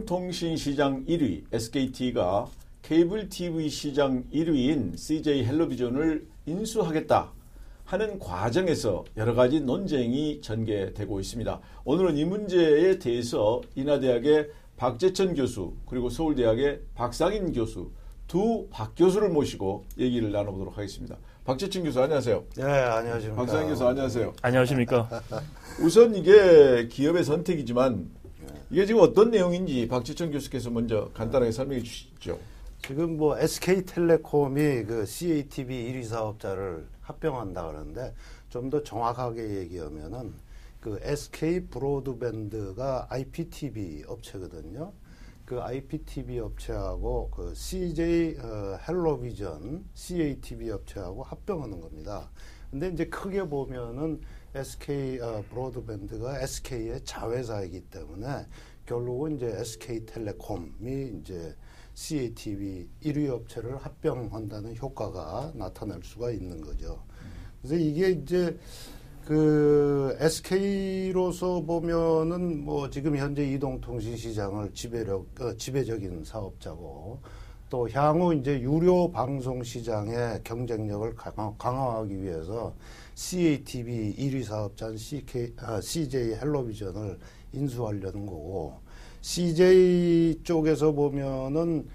이동통신 시장 1위 SKT가 케이블 TV 시장 1위인 CJ 헬로비전을 인수하겠다 하는 과정에서 여러 가지 논쟁이 전개되고 있습니다. 오늘은 이 문제에 대해서 인하대학의 박재천 교수 그리고 서울대학의 박상인 교수 두 박 교수를 모시고 얘기를 나눠보도록 하겠습니다. 박재천 교수 안녕하세요. 네, 안녕하십니까. 박상인 교수 안녕하세요. 안녕하십니까. 우선 이게 기업의 선택이지만 이게 지금 어떤 내용인지 박재천 교수께서 먼저 간단하게 설명해 주시죠. 지금 뭐 SK텔레콤이 그 CATV 1위 사업자를 합병한다 그러는데 좀 더 정확하게 얘기하면은 그 SK 브로드밴드가 IPTV 업체거든요. 그 IPTV 업체하고 그 CJ 어, 헬로비전 CATV 업체하고 합병하는 겁니다. 근데 이제 크게 보면은 SK 어, 브로드밴드가 SK의 자회사이기 때문에 결국은 이제 SK텔레콤이 이제 CATV 1위 업체를 합병한다는 효과가 나타날 수가 있는 거죠. 그래서 이게 이제 그 SK로서 보면은 뭐 지금 현재 이동통신 시장을 지배력 어, 지배적인 사업자고 또 향후 이제 유료 방송 시장의 경쟁력을 강화, 강화하기 위해서 CATV 1위 사업자인 CK, 아, CJ 헬로비전을 인수하려는 거고 CJ 쪽에서 보면은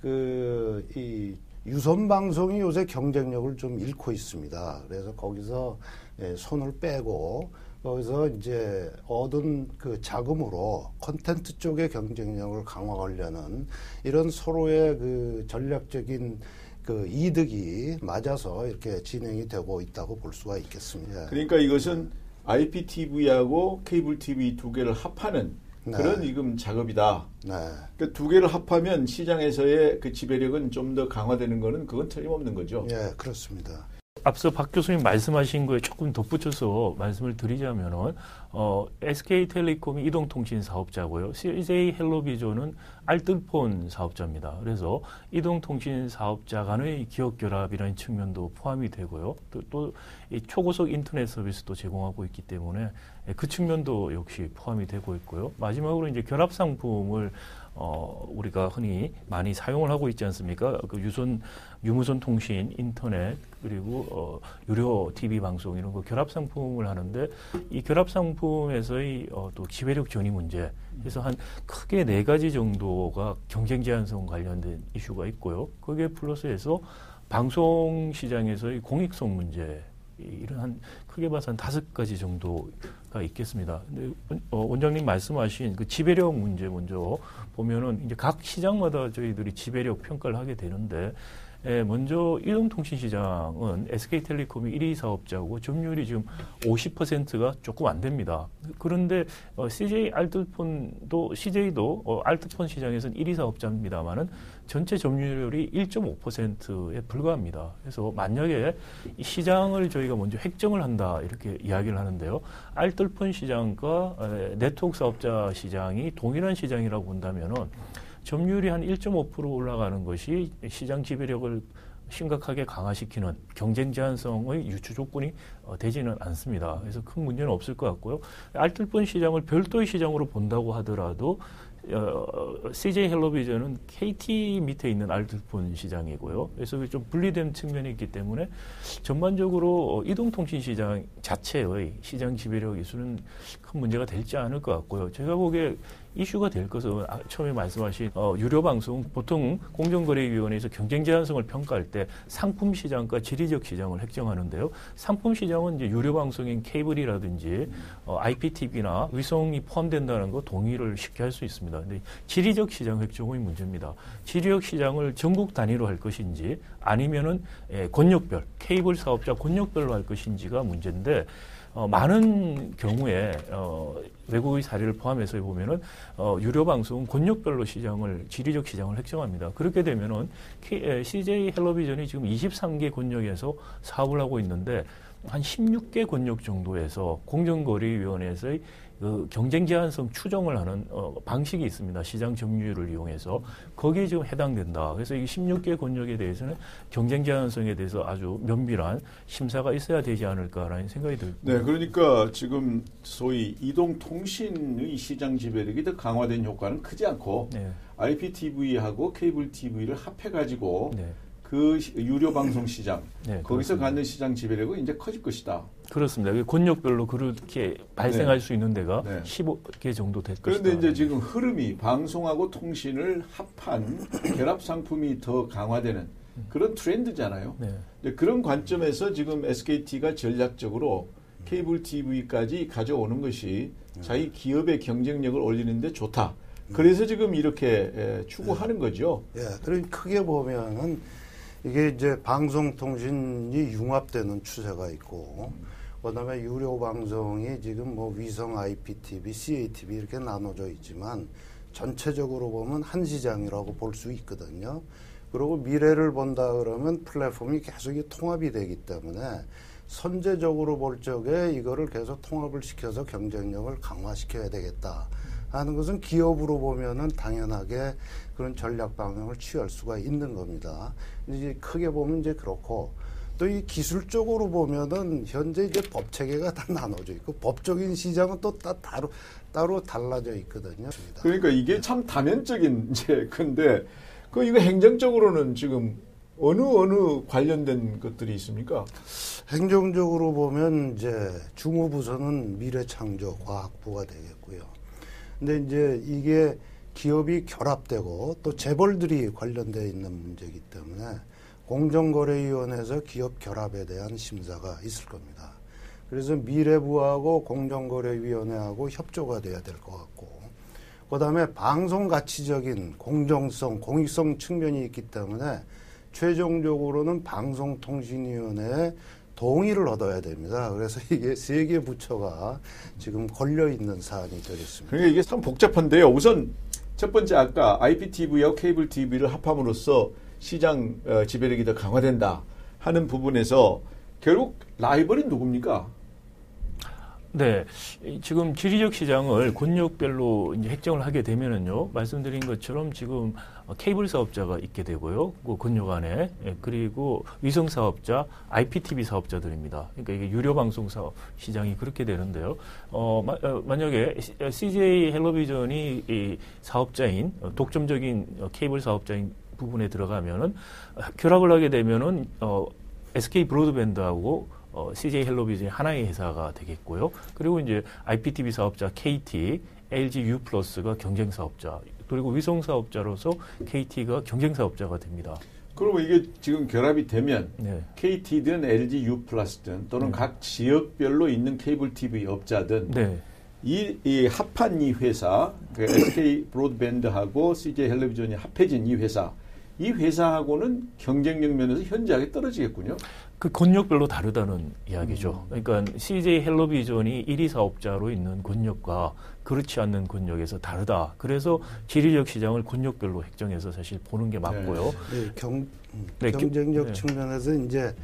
그 이 유선 방송이 요새 경쟁력을 좀 잃고 있습니다. 그래서 거기서 예, 손을 빼고 거기서 이제 얻은 그 자금으로 콘텐츠 쪽의 경쟁력을 강화하려는 이런 서로의 그 전략적인 그 이득이 맞아서 이렇게 진행이 되고 있다고 볼 수가 있겠습니다. 그러니까 이것은 IPTV하고 케이블 TV 두 개를 합하는 네. 그런 지금 작업이다. 네. 그러니까 두 개를 합하면 시장에서의 그 지배력은 좀 더 강화되는 거는 그건 틀림없는 거죠. 예, 그렇습니다. 앞서 박 교수님 말씀하신 거에 조금 덧붙여서 말씀을 드리자면은 어, SK텔레콤이 이동통신 사업자고요. CJ 헬로비전은 알뜰폰 사업자입니다. 그래서 이동통신 사업자 간의 기업 결합이라는 측면도 포함이 되고요. 또, 또이 초고속 인터넷 서비스도 제공하고 있기 때문에 그 측면도 역시 포함이 되고 있고요. 마지막으로 이제 결합 상품을 어, 우리가 흔히 많이 사용을 하고 있지 않습니까? 그 유선, 유무선 통신, 인터넷, 그리고, 어, 유료 TV 방송 이런 거 결합 상품을 하는데 이 결합 상품에서의 어, 또 지배력 전이 문제. 그래서 한 크게 네 가지 정도가 경쟁 제한성 관련된 이슈가 있고요. 거기에 플러스해서 방송 시장에서의 공익성 문제. 이런 한 크게 봐서 한 다섯 가지 정도가 있겠습니다. 근데 어, 원장님 말씀하신 그 지배력 문제 먼저 보면은 이제 각 시장마다 저희들이 지배력 평가를 하게 되는데 에, 먼저 이동통신 시장은 SK텔레콤이 1위 사업자고 점유율이 지금 50%가 조금 안 됩니다. 그런데 어, CJ 알뜰폰도 CJ도 어, 알뜰폰 시장에서는 1위 사업자입니다만은 전체 점유율이 1.5%에 불과합니다. 그래서 만약에 이 시장을 저희가 먼저 획정을 한다 이렇게 이야기를 하는데요. 알뜰폰 시장과 에, 네트워크 사업자 시장이 동일한 시장이라고 본다면은 점유율이 한 1.5% 올라가는 것이 시장 지배력을 심각하게 강화시키는 경쟁 제한성의 유추 조건이 어, 되지는 않습니다. 그래서 큰 문제는 없을 것 같고요. 알뜰폰 시장을 별도의 시장으로 본다고 하더라도 어, CJ 헬로비전은 KT 밑에 있는 알뜰폰 시장이고요. 그래서 좀 분리된 측면이 있기 때문에 전반적으로 어, 이동통신 시장 자체의 시장 지배력 이수는 큰 문제가 될지 않을 것 같고요. 제가 보기에 이슈가 될 것은 아, 처음에 말씀하신 어, 유료 방송 보통 공정거래위원회에서 경쟁 제한성을 평가할 때 상품 시장과 지리적 시장을 획정하는데요. 상품 시장은 이제 유료 방송인 케이블이라든지 어, IPTV나 위성이 포함된다는 거 동의를 쉽게 할 수 있습니다. 근데 지리적 시장 획정의 문제입니다. 지리적 시장을 전국 단위로 할 것인지 아니면은 예, 권역별 케이블 사업자 권역별로 할 것인지가 문제인데 어, 많은 경우에 어, 외국의 사례를 포함해서 보면은 어, 유료 방송은 권역별로 시장을 지리적 시장을 획정합니다. 그렇게 되면은 K, 에, CJ 헬로비전이 지금 23개 권역에서 사업을 하고 있는데 한 16개 권역 정도에서 공정거래위원회에서의 그 경쟁 제한성 추정을 하는 어, 방식이 있습니다. 시장 점유율을 이용해서 거기에 지금 해당된다. 그래서 이 16개 권역에 대해서는 경쟁 제한성에 대해서 아주 면밀한 심사가 있어야 되지 않을까라는 생각이 듭니다. 네, 그러니까 지금 소위 이동 통신의 시장 지배력이 더 강화된 효과는 크지 않고 네. IPTV하고 케이블 TV를 합해 가지고 네. 그 시- 유료 방송 시장 네, 거기서 그렇습니다. 갖는 시장 지배력은 이제 커질 것이다. 그렇습니다. 그 권역별로 그렇게 발생할 수 있는 데가 네. 15개 정도 될 그런데 것이다. 이제 지금 흐름이 방송하고 통신을 합한 결합 상품이 더 강화되는 그런 트렌드잖아요. 네. 그런 관점에서 지금 SKT가 전략적으로 케이블 TV까지 가져오는 것이 자기 기업의 경쟁력을 올리는데 좋다. 그래서 지금 이렇게 에, 추구하는 거죠. 예, 그럼 크게 보면은 이게 이제 방송통신이 융합되는 추세가 있고, 그다음에 유료 방송이 지금 뭐 위성 IPTV, CATV 이렇게 나눠져 있지만 전체적으로 보면 한 시장이라고 볼 수 있거든요. 그리고 미래를 본다 그러면 플랫폼이 계속 이 통합이 되기 때문에 선제적으로 볼 적에 이거를 계속 통합을 시켜서 경쟁력을 강화시켜야 되겠다. 하는 것은 기업으로 보면은 당연하게 그런 전략 방향을 취할 수가 있는 겁니다. 이제 크게 보면 이제 그렇고 또 이 기술적으로 보면은 현재 이제 법 체계가 다 나눠져 있고 법적인 시장은 또 따, 따로 따로 달라져 있거든요. 그러니까 이게 참 다면적인 이제 근데 그 이거 행정적으로는 지금 어느 어느 관련된 것들이 있습니까? 행정적으로 보면 이제 중후부서는 미래창조과학부가 되겠고요. 근데 이제 이게 기업이 결합되고 또 재벌들이 관련되어 있는 문제이기 때문에 공정거래위원회에서 기업 결합에 대한 심사가 있을 겁니다. 그래서 미래부하고 공정거래위원회하고 협조가 돼야 될 것 같고, 그 다음에 방송 가치적인 공정성, 공익성 측면이 있기 때문에 최종적으로는 방송통신위원회의 동의를 얻어야 됩니다. 그래서 이게 세 개 부처가 지금 걸려 있는 사안이 되겠습니다. 그러니까 이게 참 복잡한데요. 우선 첫 번째 아까 IPTV와 케이블 TV를 합함으로써 시장 어, 지배력이 더 강화된다 하는 부분에서 결국 라이벌이 누굽니까? 네, 이 지금 지리적 시장을 권역별로 이제 획정을 하게 되면은요, 말씀드린 것처럼 지금 어, 케이블 사업자가 있게 되고요, 그 권역 안에 예, 그리고 위성 사업자, IPTV 사업자들입니다. 그러니까 이게 유료 방송 사업 시장이 그렇게 되는데요. 어, 마- 어, 만약에 시- 어, CJ 헬로비전이 이 사업자인 어, 독점적인 어, 케이블 사업자인 부분에 들어가면은 어, 결합을 하게 되면은 어, SK 브로드밴드하고 어, CJ 헬로비전이 하나의 회사가 되겠고요. 그리고 이제 IPTV 사업자 KT, LG U 플러스가 경쟁 사업자, 그리고 위성 사업자로서 KT가 경쟁 사업자가 됩니다. 그리고 이게 지금 결합이 되면 네. KT든 LG U 플러스든 또는 네. 각 지역별로 있는 케이블 TV 업자든 네. 이, 이 합한 이 회사, 그 SK 브로드밴드하고 CJ 헬로비전이 합해진 이 회사, 이 회사하고는 경쟁력 면에서 현저하게 떨어지겠군요. 그 권역별로 다르다는 이야기죠. 그러니까 CJ 헬로비전이 1위 사업자로 있는 권역과 그렇지 않는 권역에서 다르다. 그래서 지리적 시장을 권역별로 획정해서 사실 보는 게 맞고요. 네, 경, 음, 네, 겨- 경쟁력 네. 측면에서 이제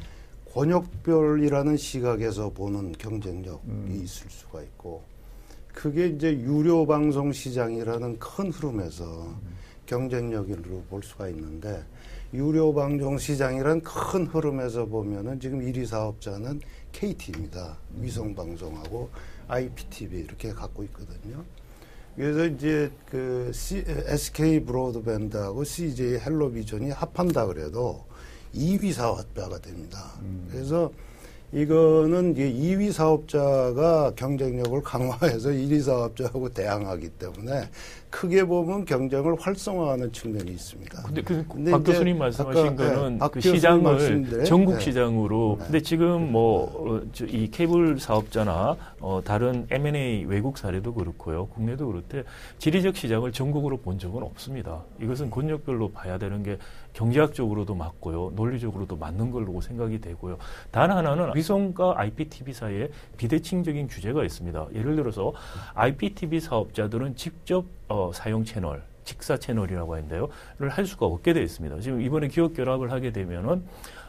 권역별이라는 시각에서 보는 경쟁력이 음. 있을 수가 있고 그게 이제 유료 방송 시장이라는 큰 흐름에서 경쟁력으로 볼 수가 있는데 유료 방송 시장이란 큰 흐름에서 보면은 지금 1위 사업자는 KT입니다. 위성 방송하고 IPTV 이렇게 갖고 있거든요. 그래서 이제 그 C, SK 브로드밴드하고 CJ 헬로비전이 합한다 그래도 2위 사업자가 됩니다. 그래서 이거는 이제 2위 사업자가 경쟁력을 강화해서 1위 사업자하고 대항하기 때문에 크게 보면 경쟁을 활성화하는 측면이 있습니다. 근데 그 근데 박 교수님 말씀하신 아까, 거는 예, 박그 시장을 말씀대로, 전국 예. 시장으로 네. 근데 지금 뭐 이 케이블 사업자나 어, 다른 M&A 외국 사례도 그렇고요. 국내도 그렇대 지리적 시장을 전국으로 본 적은 없습니다. 이것은 권역별로 봐야 되는 게 경제학적으로도 맞고요. 논리적으로도 맞는 걸로 생각이 되고요. 단 하나는 위성과 IPTV 사이에 비대칭적인 규제가 있습니다. 예를 들어서 IPTV 사업자들은 직접 어, 사용 채널 직사 채널이라고 하는데요.를 할 수가 없게 되어 있습니다. 지금 이번에 기업 결합을 하게 되면은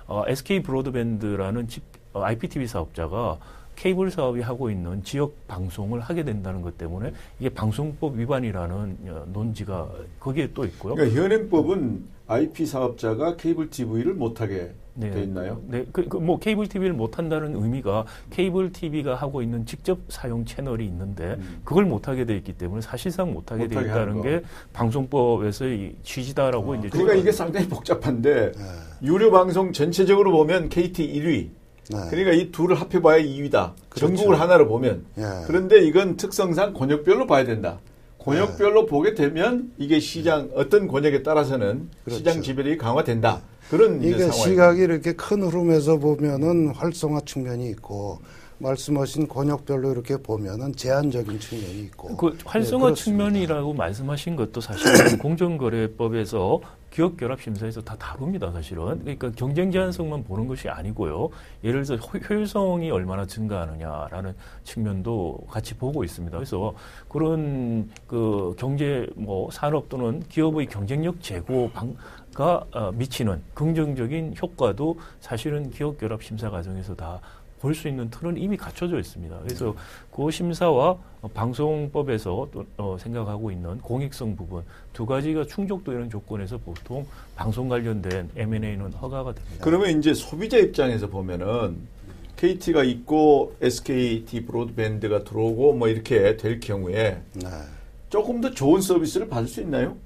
어, SK 브로드밴드라는 집, 어, IPTV 사업자가 케이블 사업이 하고 있는 지역 방송을 하게 된다는 것 때문에 이게 방송법 위반이라는 어, 논지가 거기에 또 있고요. 그러니까 현행법은 IP 사업자가 케이블 TV를 못하게 돼 있나요? 네, 그, 그, 뭐 케이블 TV를 못 한다는 의미가 케이블 TV가 하고 있는 직접 사용 채널이 있는데 음. 그걸 못 하게 돼 있기 때문에 사실상 못 하게 돼 못하게 있다는 게 방송법에서의 취지다라고 이제 그러니까 이게 상당히 복잡한데 네. 유료 방송 전체적으로 보면 KT 1위. 네. 그러니까 이 둘을 합해봐야 2위다. 그렇죠. 전국을 하나로 보면. 예. 그런데 이건 특성상 권역별로 봐야 된다. 권역별로 보게 되면 이게 시장 어떤 권역에 따라서는 그렇죠. 시장 지배력이 강화된다. 그런 이게 상황이 시각이 이렇게 큰 흐름에서 보면은 활성화 측면이 있고 말씀하신 권역별로 이렇게 보면은 제한적인 측면이 있고 그 활성화 네. 측면이라고 말씀하신 것도 사실은 공정거래법에서 기업 결합 심사에서 다 다룹니다, 사실은. 그러니까 경쟁 제한성만 보는 것이 아니고요. 예를 들어서 효- 효율성이 얼마나 증가하느냐라는 측면도 같이 보고 있습니다. 그래서 그런 그 경제 뭐 산업 또는 기업의 경쟁력 제고 방가 어, 미치는 긍정적인 효과도 사실은 기업 결합 심사 과정에서 다 볼 수 있는 틀은 이미 갖춰져 있습니다. 그래서 그 심사와 어, 방송법에서 또 어, 생각하고 있는 공익성 부분 두 가지가 충족되는 조건에서 보통 방송 관련된 M&A는 허가가 됩니다. 그러면 이제 소비자 입장에서 보면은 KT가 있고 SKT 브로드밴드가 들어오고 뭐 이렇게 될 경우에 네. 조금 더 좋은 서비스를 받을 수 있나요?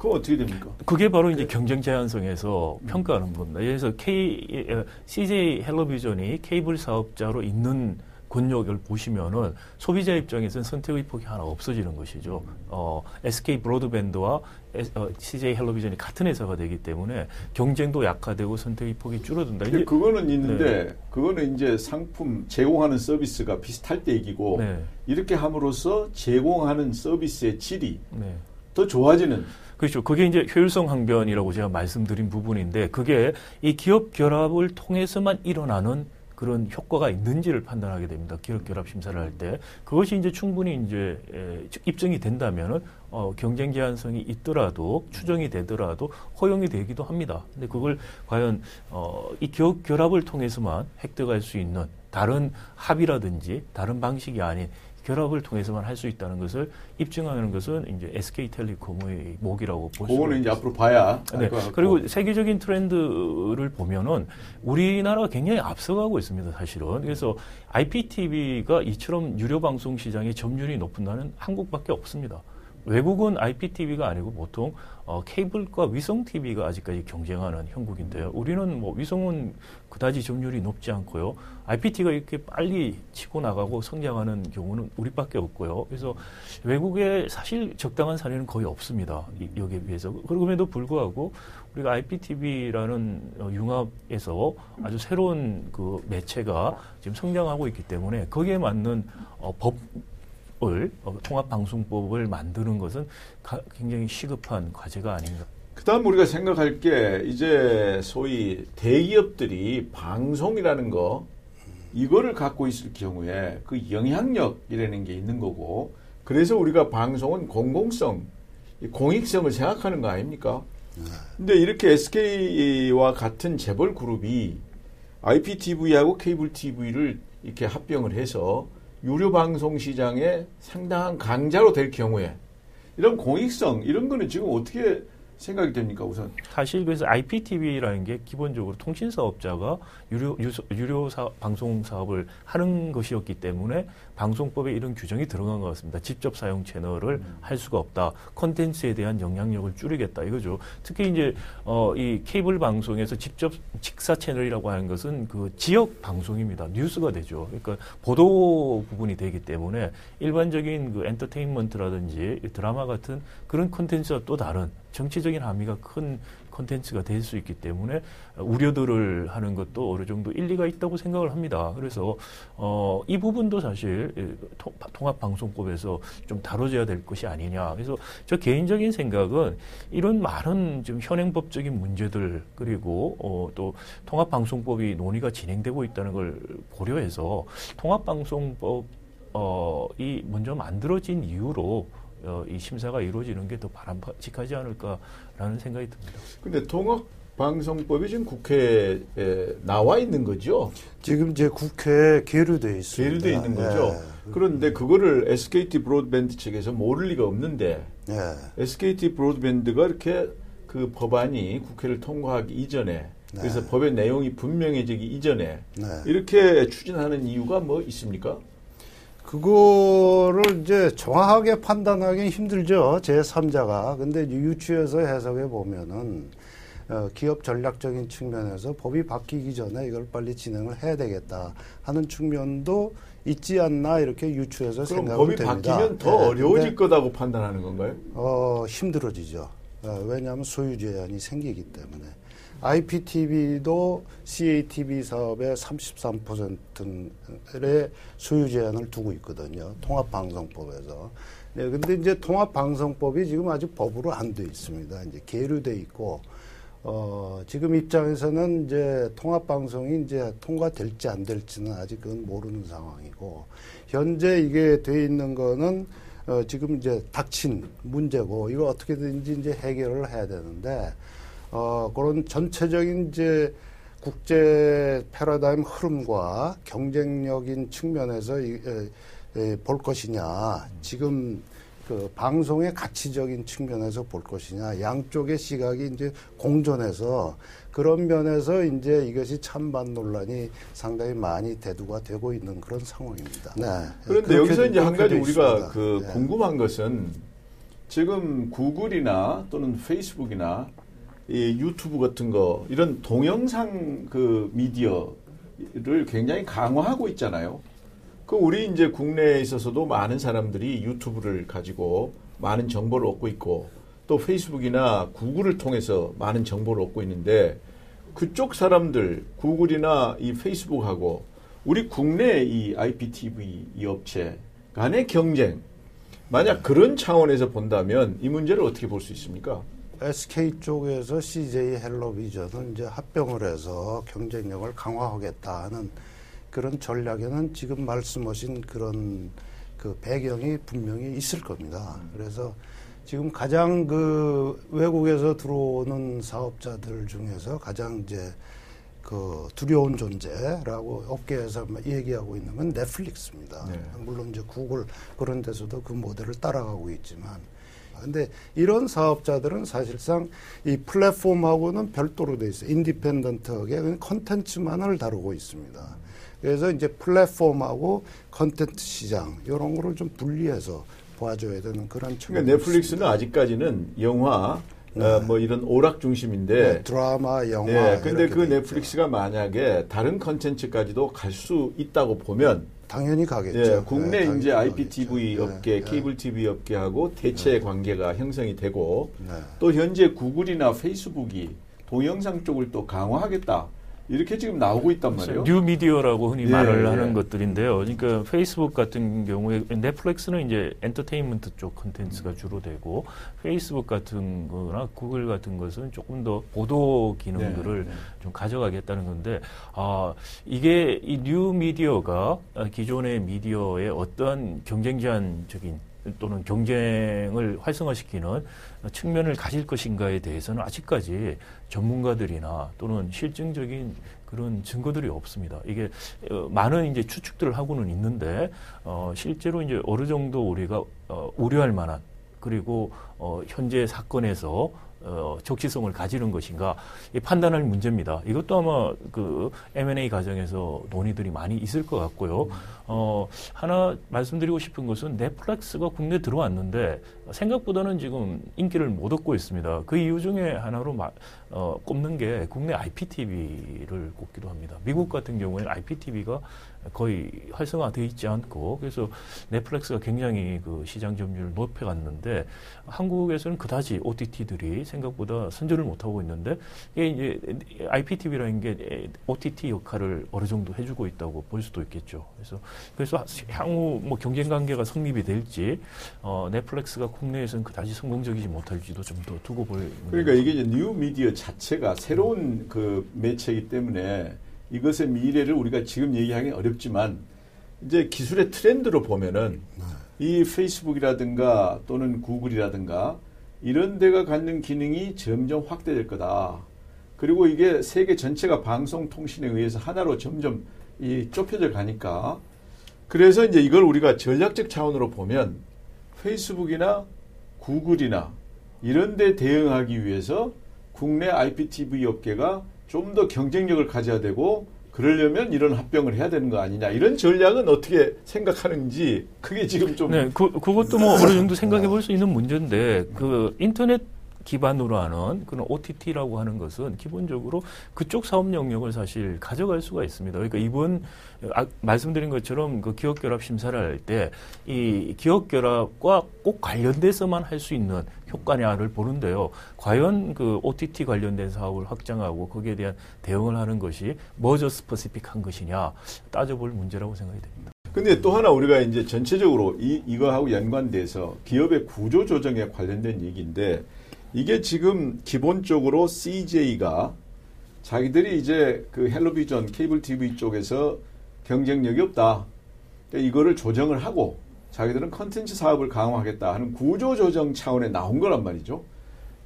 그건 어떻게 됩니까? 그게 바로 이제 경쟁 제한성에서 평가하는 겁니다. 예를 들어서 K, 어, CJ 헬로비전이 케이블 사업자로 있는 권역을 보시면은 소비자 입장에서는 선택의 폭이 하나 없어지는 것이죠. 어, SK 브로드밴드와 S- 어, CJ 헬로비전이 같은 회사가 되기 때문에 경쟁도 약화되고 선택의 폭이 줄어든다. 근데 그거는 있는데 그거는 이제 상품 제공하는 서비스가 비슷할 때 얘기고 네. 이렇게 함으로써 제공하는 서비스의 질이 네. 더 좋아지는 그렇죠. 그게 이제 효율성 항변이라고 제가 말씀드린 부분인데 그게 이 기업 결합을 통해서만 일어나는 그런 효과가 있는지를 판단하게 됩니다. 기업 결합 심사를 할 때 그것이 이제 충분히 이제 에, 입증이 된다면은 어, 경쟁 제한성이 있더라도 추정이 되더라도 허용이 되기도 합니다. 근데 그걸 과연 어, 이 기업 결합을 통해서만 획득할 수 있는 다른 합의라든지 다른 방식이 아닌 결합을 통해서만 할 수 있다는 것을 입증하는 것은 이제 SK텔레콤의 목이라고 볼 수가 그거는 이제. 앞으로 봐야 네. 그리고 세계적인 트렌드를 보면은 우리나라가 굉장히 앞서가고 있습니다, 사실은. 그래서 IPTV가 이처럼 유료 방송 시장의 점유율이 높은 나라는 한국밖에 없습니다. 외국은 IPTV가 아니고 보통 어, 케이블과 위성 TV가 아직까지 경쟁하는 형국인데요. 우리는 뭐 위성은 그다지 점유율이 높지 않고요. IPT가 이렇게 빨리 치고 나가고 성장하는 경우는 우리밖에 없고요. 그래서 외국에 사실 적당한 사례는 거의 없습니다. 이- 여기에 비해서. 그럼에도 불구하고 우리가 IPTV라는 어, 융합에서 아주 새로운 그 매체가 지금 성장하고 있기 때문에 거기에 맞는 어, 법 을 어, 통합방송법을 만드는 것은 가- 굉장히 시급한 과제가 아닌가. 그다음 우리가 생각할 게 이제 소위 대기업들이 방송이라는 거 이거를 갖고 있을 경우에 그 영향력이라는 게 있는 거고 그래서 우리가 방송은 공공성, 이 공익성을 생각하는 거 아닙니까? 근데 이렇게 SK와 같은 재벌 그룹이 IPTV하고 케이블 TV를 이렇게 합병을 해서 유료 방송 시장에 상당한 강자로 될 경우에 이런 공익성 이런 거는 지금 어떻게 생각이 됩니까 우선? 사실 그래서 IPTV라는 게 기본적으로 통신 사업자가 유료 유소- 유료 사, 방송 사업을 하는 것이었기 때문에 방송법에 이런 규정이 들어간 것 같습니다. 직접 사용 채널을 할 수가 없다. 콘텐츠에 대한 영향력을 줄이겠다 이거죠. 특히 이제 어, 이 케이블 방송에서 직접 직사 채널이라고 하는 것은 그 지역 방송입니다. 뉴스가 되죠. 그러니까 보도 부분이 되기 때문에 일반적인 그 엔터테인먼트라든지 드라마 같은 그런 콘텐츠와 또 다른 정치적인 함의가 큰 콘텐츠가 될 수 있기 때문에 우려들을 하는 것도 어느 정도 일리가 있다고 생각을 합니다. 그래서 어, 이 부분도 사실 예, 통- 통합 방송법에서 좀 다뤄져야 될 것이 아니냐. 그래서 저 개인적인 생각은 이런 많은 좀 현행법적인 문제들 그리고 어, 또 통합 방송법이 논의가 진행되고 있다는 걸 고려해서 통합 방송법 어, 이 먼저 만들어진 이후로 어, 이 심사가 이루어지는 게 더 바람직하지 않을까라는 생각이 듭니다. 근데 통합 방송법이 지금 국회에 나와 있는 거죠. 지금 이제 국회에 계류돼 있습니다. 계류돼 있는 거죠. 예. 그런데 그거를 SKT 브로드밴드 측에서 모를 리가 없는데 예. SKT 브로드밴드가 이렇게 그 법안이 국회를 통과하기 이전에 네. 그래서 법의 내용이 분명해지기 이전에 네. 이렇게 추진하는 이유가 뭐 있습니까? 그거를 이제 정확하게 판단하기 힘들죠. 제3자가. 근데 유추해서 해석해 보면은 어, 기업 전략적인 측면에서 법이 바뀌기 전에 이걸 빨리 진행을 해야 되겠다 하는 측면도 있지 않나 이렇게 유추해서 생각을 법이 됩니다. 바뀌면 더 네, 어려워질 거다고 판단하는 건가요? 어, 힘들어지죠. 어, 왜냐하면 소유 제한이 생기기 때문에. IPTV도 CATV 사업의 33%의 소유 제한을 두고 있거든요. 통합방송법에서. 네, 근데 이제 통합방송법이 지금 아직 법으로 안 돼 있습니다. 이제 계류돼 있고, 어, 지금 입장에서는 이제 통합방송이 이제 통과될지 안 될지는 아직 그건 모르는 상황이고, 현재 이게 돼 있는 거는 어, 지금 이제 닥친 문제고, 이거 어떻게든지 이제 해결을 해야 되는데, 어, 그런 전체적인 이제 국제 패러다임 흐름과 경쟁력인 측면에서 이, 에, 에, 볼 것이냐, 지금 그 방송의 가치적인 측면에서 볼 것이냐, 양쪽의 시각이 이제 공존해서 그런 면에서 이제 이것이 찬반 논란이 상당히 많이 대두가 되고 있는 그런 상황입니다. 네. 그런데 여기서 이제 한 가지 우리가 그 네. 궁금한 것은 지금 구글이나 또는 페이스북이나 이 유튜브 같은 거 이런 동영상 그 미디어를 굉장히 강화하고 있잖아요. 그 우리 이제 국내에 있어서도 많은 사람들이 유튜브를 가지고 많은 정보를 얻고 있고 또 페이스북이나 구글을 통해서 많은 정보를 얻고 있는데 그쪽 사람들 구글이나 이 페이스북하고 우리 국내 이 IPTV 이 업체 간의 경쟁 만약 그런 차원에서 본다면 이 문제를 어떻게 볼 수 있습니까? SK 쪽에서 CJ 헬로비전을 이제 합병을 해서 경쟁력을 강화하겠다 는 그런 전략에는 지금 말씀하신 그런 그 배경이 분명히 있을 겁니다. 그래서 지금 가장 그 외국에서 들어오는 사업자들 중에서 가장 이제 그 두려운 존재라고 업계에서 얘기하고 있는 건 넷플릭스입니다. 네. 물론 이제 구글 그런 데서도 그 모델을 따라가고 있지만 근데 이런 사업자들은 사실상 이 플랫폼하고는 별도로 돼 있어요. independent하게 컨텐츠만을 다루고 있습니다. 그래서 이제 플랫폼하고 컨텐츠 시장 이런 거를 좀 분리해서 봐줘야 되는 그런 측면. 그러니까 넷플릭스는 있습니다. 아직까지는 영화 네. 어, 뭐 이런 오락 중심인데 네, 드라마, 영화. 네, 근데 그 넷플릭스가 만약에 다른 컨텐츠까지도 갈 수 있다고 보면 당연히 가겠죠. 예, 국내 네, 이제 IPTV 가겠죠. 업계, 네, 케이블 TV 업계하고 대체 네. 관계가 형성이 되고 네. 또 현재 구글이나 페이스북이 동영상 쪽을 또 강화하겠다. 이렇게 지금 나오고 있단 말이에요. 뉴 미디어라고 흔히 예, 말을 예. 하는 것들인데요. 그러니까 페이스북 같은 경우에 넷플릭스는 이제 엔터테인먼트 쪽 컨텐츠가 주로 되고 페이스북 같은 거나 구글 같은 것은 조금 더 보도 기능들을 네, 네. 좀 가져가겠다는 건데 아 이게 이 뉴 미디어가 기존의 미디어의 어떤 경쟁 제한적인 또는 경쟁을 활성화시키는 측면을 가질 것인가에 대해서는 아직까지 전문가들이나 또는 실증적인 그런 증거들이 없습니다. 이게 어, 많은 이제 추측들을 하고는 있는데 어, 실제로 이제 어느 정도 우리가 어, 우려할 만한 그리고 어, 현재 사건에서 어, 적시성을 가지는 것인가 이 판단할 문제입니다. 이것도 아마 그 M&A 과정에서 논의들이 많이 있을 것 같고요. 어, 하나 말씀드리고 싶은 것은 넷플릭스가 국내 에 들어왔는데 생각보다는 지금 인기를 못 얻고 있습니다. 그 이유 중에 하나로 마, 어, 꼽는 게 국내 IPTV를 꼽기도 합니다. 미국 같은 경우에는 IPTV가 거의 활성화되어 있지 않고 그래서 넷플릭스가 굉장히 그 시장 점유율을 높여갔는데 한국에서는 그다지 OTT들이 생각보다 선전을 못하고 있는데 이게 이제 IPTV라는 게 OTT 역할을 어느 정도 해주고 있다고 볼 수도 있겠죠. 그래서 그래서 향후 뭐 경쟁 관계가 성립이 될지 어, 넷플릭스가 국내에서는 그다지 성공적이지 못할지도 좀 더 두고 볼. 그러니까 이게 이제 뉴 미디어 자체가 새로운 그 매체이기 때문에 이것의 미래를 우리가 지금 얘기하기 어렵지만 이제 기술의 트렌드로 보면은 네. 이 페이스북이라든가 또는 구글이라든가 이런 데가 갖는 기능이 점점 확대될 거다. 그리고 이게 세계 전체가 방송통신에 의해서 하나로 점점 이 좁혀져 가니까 그래서 이제 이걸 우리가 전략적 차원으로 보면 페이스북이나 구글이나 이런 데 대응하기 위해서 국내 IPTV 업계가 좀 더 경쟁력을 가져야 되고 그러려면 이런 합병을 해야 되는 거 아니냐. 이런 전략은 어떻게 생각하는지 그게 지금 좀 네, 그, 그것도 뭐 어느 정도 생각해 볼 수 있는 문제인데 그 인터넷 기반으로 하는 그런 OTT라고 하는 것은 기본적으로 그쪽 사업 영역을 사실 가져갈 수가 있습니다. 그러니까 이번 아, 말씀드린 것처럼 그 기업 결합 심사를 할 때 이 기업 결합과 꼭 관련돼서만 할 수 있는 효과냐를 보는데요. 과연 그 OTT 관련된 사업을 확장하고 거기에 대한 대응을 하는 것이 머저 스퍼시픽한 것이냐 따져볼 문제라고 생각이 됩니다. 근데 또 하나 우리가 이제 전체적으로 이, 이거하고 연관돼서 기업의 구조 조정에 관련된 얘기인데 이게 지금 기본적으로 CJ가 자기들이 이제 그 헬로비전 케이블 TV 쪽에서 경쟁력이 없다. 그러니까 이거를 조정을 하고 자기들은 컨텐츠 사업을 강화하겠다 하는 구조 조정 차원에 나온 거란 말이죠.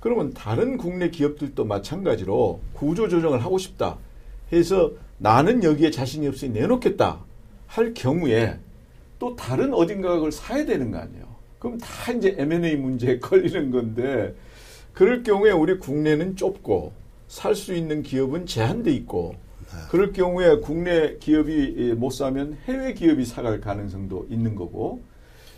그러면 다른 국내 기업들도 마찬가지로 구조 조정을 하고 싶다 해서 나는 여기에 자신이 없으니 내놓겠다 할 경우에 또 다른 어딘가 그걸 사야 되는 거 아니에요. 그럼 다 이제 M&A 문제에 걸리는 건데 그럴 경우에 우리 국내는 좁고 살 수 있는 기업은 제한돼 있고 그럴 경우에 국내 기업이 못 사면 해외 기업이 사갈 가능성도 있는 거고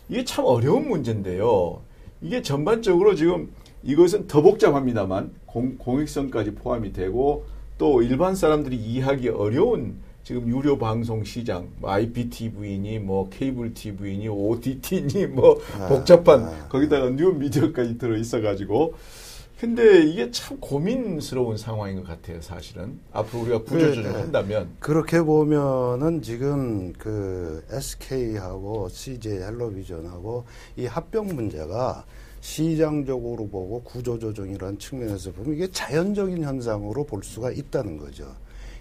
이게 참 어려운 문제인데요. 이게 전반적으로 지금 이것은 더 복잡합니다만 공, 공익성까지 포함이 되고 또 일반 사람들이 이해하기 어려운 지금 유료 방송 시장, 뭐 IPTV니 뭐 케이블 TV니 OTT니 뭐 복잡한 거기다가 뉴 미디어까지 들어 있어 가지고 근데 이게 참 고민스러운 상황인 것 같아요, 사실은. 앞으로 우리가 구조조정을 네, 네. 한다면. 그렇게 보면은 지금 그 SK하고 CJ 헬로비전하고 이 합병 문제가 시장적으로 보고 구조조정이라는 측면에서 보면 이게 자연적인 현상으로 볼 수가 있다는 거죠.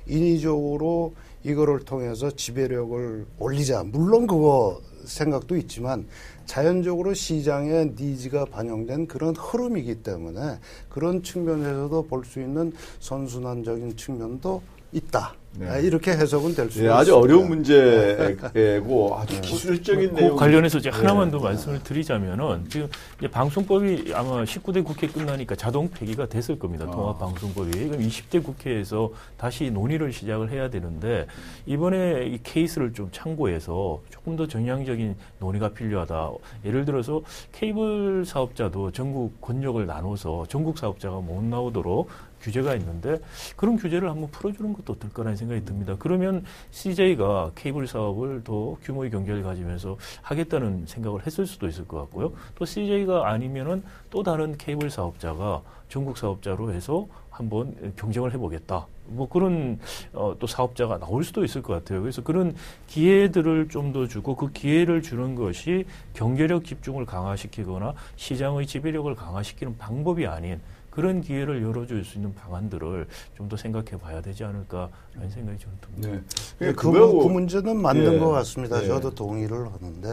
인위적으로 이거를 통해서 지배력을 올리자. 물론 그거 생각도 있지만 자연적으로 시장의 니즈가 반영된 그런 흐름이기 때문에 그런 측면에서도 볼 수 있는 선순환적인 측면도 있다. 네. 아, 이렇게 해석은 될수 예, 있습니다. 아주 어려운 문제고 아주 기술적인 그 내용. 관련해서 이제 하나만 네. 더 말씀을 드리자면은 지금 이제 방송법이 아마 19대 국회 끝나니까 자동 폐기가 됐을 겁니다. 아. 통합방송법이. 그럼 20대 국회에서 다시 논의를 시작을 해야 되는데 이번에 이 케이스를 좀 참고해서 조금 더 전향적인 논의가 필요하다. 예를 들어서 케이블 사업자도 전국 권역을 나눠서 전국 사업자가 못 나오도록 규제가 있는데 그런 규제를 한번 풀어주는 것도 어떨 거라는 생각이 듭니다. 그러면 CJ가 케이블 사업을 더 규모의 경제를 가지면서 하겠다는 생각을 했을 수도 있을 것 같고요. 또 CJ가 아니면은 또 다른 케이블 사업자가 전국 사업자로 해서 한번 경쟁을 해보겠다. 뭐 그런 어, 또 사업자가 나올 수도 있을 것 같아요. 그래서 그런 기회들을 좀 더 주고 그 기회를 주는 것이 경제력 집중을 강화시키거나 시장의 지배력을 강화시키는 방법이 아닌 그런 기회를 열어줄 수 있는 방안들을 좀 더 생각해 봐야 되지 않을까라는 생각이 저는 듭니다. 네. 네, 그, 부- 그 문제는 맞는 예. 것 같습니다. 예. 저도 동의를 하는데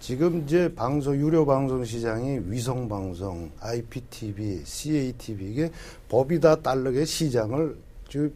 지금 이제 방송 유료 방송 시장이 위성 방송, IPTV, CATV 이게 법이 다 따르게 시장을 지금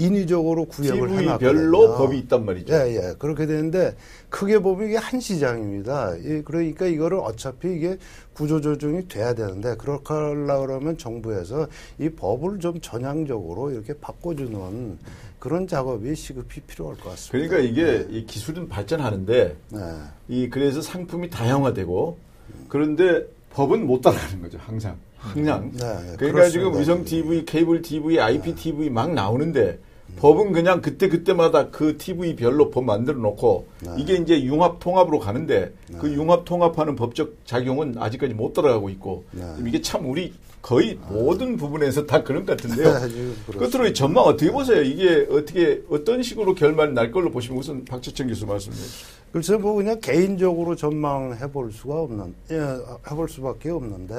인위적으로 구역을 TV 해놨거든요. 별로 법이 있단 말이죠. 예, 예. 그렇게 되는데 크게 보면 이게 한 시장입니다. 예, 그러니까 이거를 어차피 이게 구조조정이 돼야 되는데 그렇게 하려고 그러면 정부에서 이 법을 좀 전향적으로 이렇게 바꿔주는 그런 작업이 시급히 필요할 것 같습니다. 그러니까 이게 이 기술은 발전하는데 네. 이 그래서 상품이 다양화되고 그런데 법은 못 따라가는 거죠 항상 항상 네, 그러니까 그렇습니다. 지금 위성 TV, 케이블 TV, IPTV 막 나오는데 법은 그냥 그때 그때마다 그 TV 별로 법 만들어 놓고 네. 이게 이제 융합 통합으로 가는데 그 융합 통합하는 법적 작용은 아직까지 못 따라가고 있고 네. 이게 참 우리 거의 모든 부분에서 다 그런 것 같은데요. 네. 끝으로 이 전망 어떻게 보세요? 이게 어떻게 어떤 식으로 결말 날 걸로 보시면 우선 박재천 교수 말씀해 주시죠. 글쎄 뭐 그냥 개인적으로 전망해 볼 수가 없는 예, 해볼 수밖에 없는데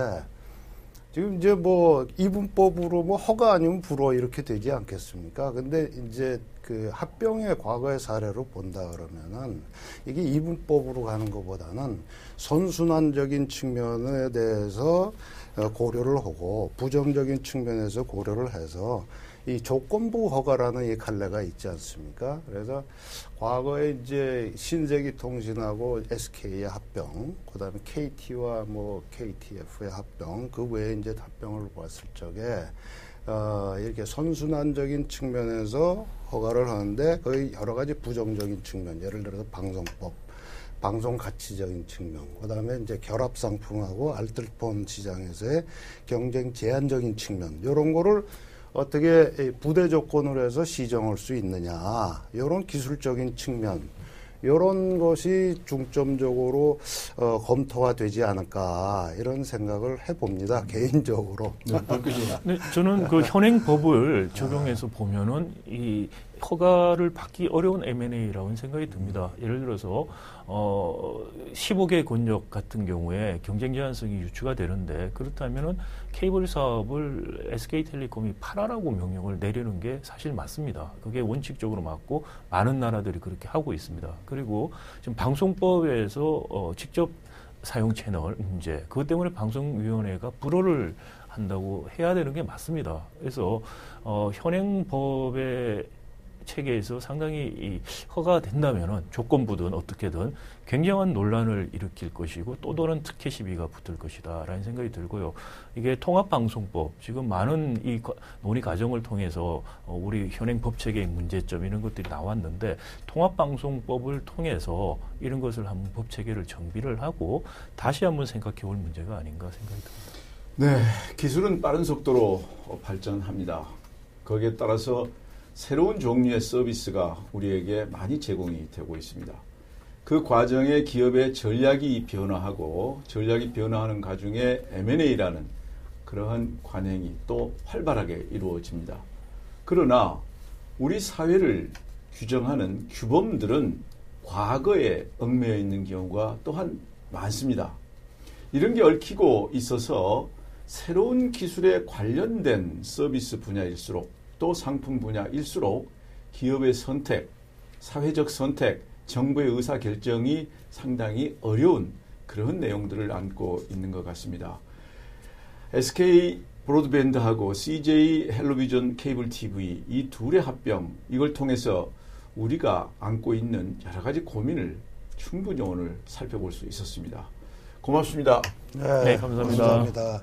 지금 이제 뭐 이분법으로 뭐 허가 아니면 불허 이렇게 되지 않겠습니까? 근데 이제 그 합병의 과거의 사례로 본다 그러면은 이게 이분법으로 가는 것보다는 선순환적인 측면에 대해서 어, 고려를 하고 부정적인 측면에서 고려를 해서 이 조건부 허가라는 이 갈래가 있지 않습니까? 그래서 과거에 이제 신세기 통신하고 SK의 합병, 그다음에 KT와 뭐 KTF의 합병, 그 외에 이제 합병을 봤을 적에 어, 이렇게 선순환적인 측면에서 허가를 하는데 거의 여러 가지 부정적인 측면, 예를 들어서 방송법, 방송 가치적인 측면, 그 다음에 이제 결합 상품하고 알뜰폰 시장에서의 경쟁 제한적인 측면, 이런 거를 어떻게 부대 조건으로 해서 시정할 수 있느냐, 이런 기술적인 측면, 이런 것이 중점적으로 어, 검토가 되지 않을까. 이런 생각을 해봅니다 개인적으로. 네, 네, 저는 그 현행 법을 적용해서 보면은 이 허가를 받기 어려운 M&A라고 생각이 듭니다. 예를 들어서 어 15개 권역 같은 경우에 경쟁 제한성이 유추가 되는데 그렇다면은 케이블 사업을 SK텔레콤이 팔아라고 명령을 내리는 게 사실 맞습니다. 그게 원칙적으로 맞고 많은 나라들이 그렇게 하고 있습니다. 그리고 지금 방송법에서 어 직접 사용 채널 문제 그것 때문에 방송위원회가 불허를 한다고 해야 되는 게 맞습니다. 그래서 어 현행 법에 체계에서 상당히 이 허가가 된다면은 조건부든 어떻게든 굉장한 논란을 일으킬 것이고 또 다른 특혜 시비가 붙을 것이다라는 생각이 들고요. 이게 통합방송법 지금 많은 이 논의 과정을 통해서 어, 우리 현행 법 체계의 문제점 이런 것들이 나왔는데 통합방송법을 통해서 이런 것을 한번 법 체계를 정비를 하고 다시 한번 생각해 볼 문제가 아닌가 생각이 듭니다. 네, 기술은 빠른 속도로 발전합니다. 거기에 따라서 새로운 종류의 서비스가 우리에게 많이 제공이 되고 있습니다. 그 과정에 기업의 전략이 변화하고 전략이 변화하는 과정에 M&A라는 그러한 관행이 또 활발하게 이루어집니다. 그러나 우리 사회를 규정하는 규범들은 과거에 얽매여 있는 경우가 또한 많습니다. 이런 게 얽히고 있어서 새로운 기술에 관련된 서비스 분야일수록 또 상품 분야일수록 기업의 선택, 사회적 선택, 정부의 의사 결정이 상당히 어려운 그런 내용들을 안고 있는 것 같습니다. SK 브로드밴드하고 CJ 헬로비전 케이블 TV 이 둘의 합병 이걸 통해서 우리가 안고 있는 여러 가지 고민을 충분히 오늘 살펴볼 수 있었습니다. 고맙습니다. 네, 네 감사합니다. 감사합니다.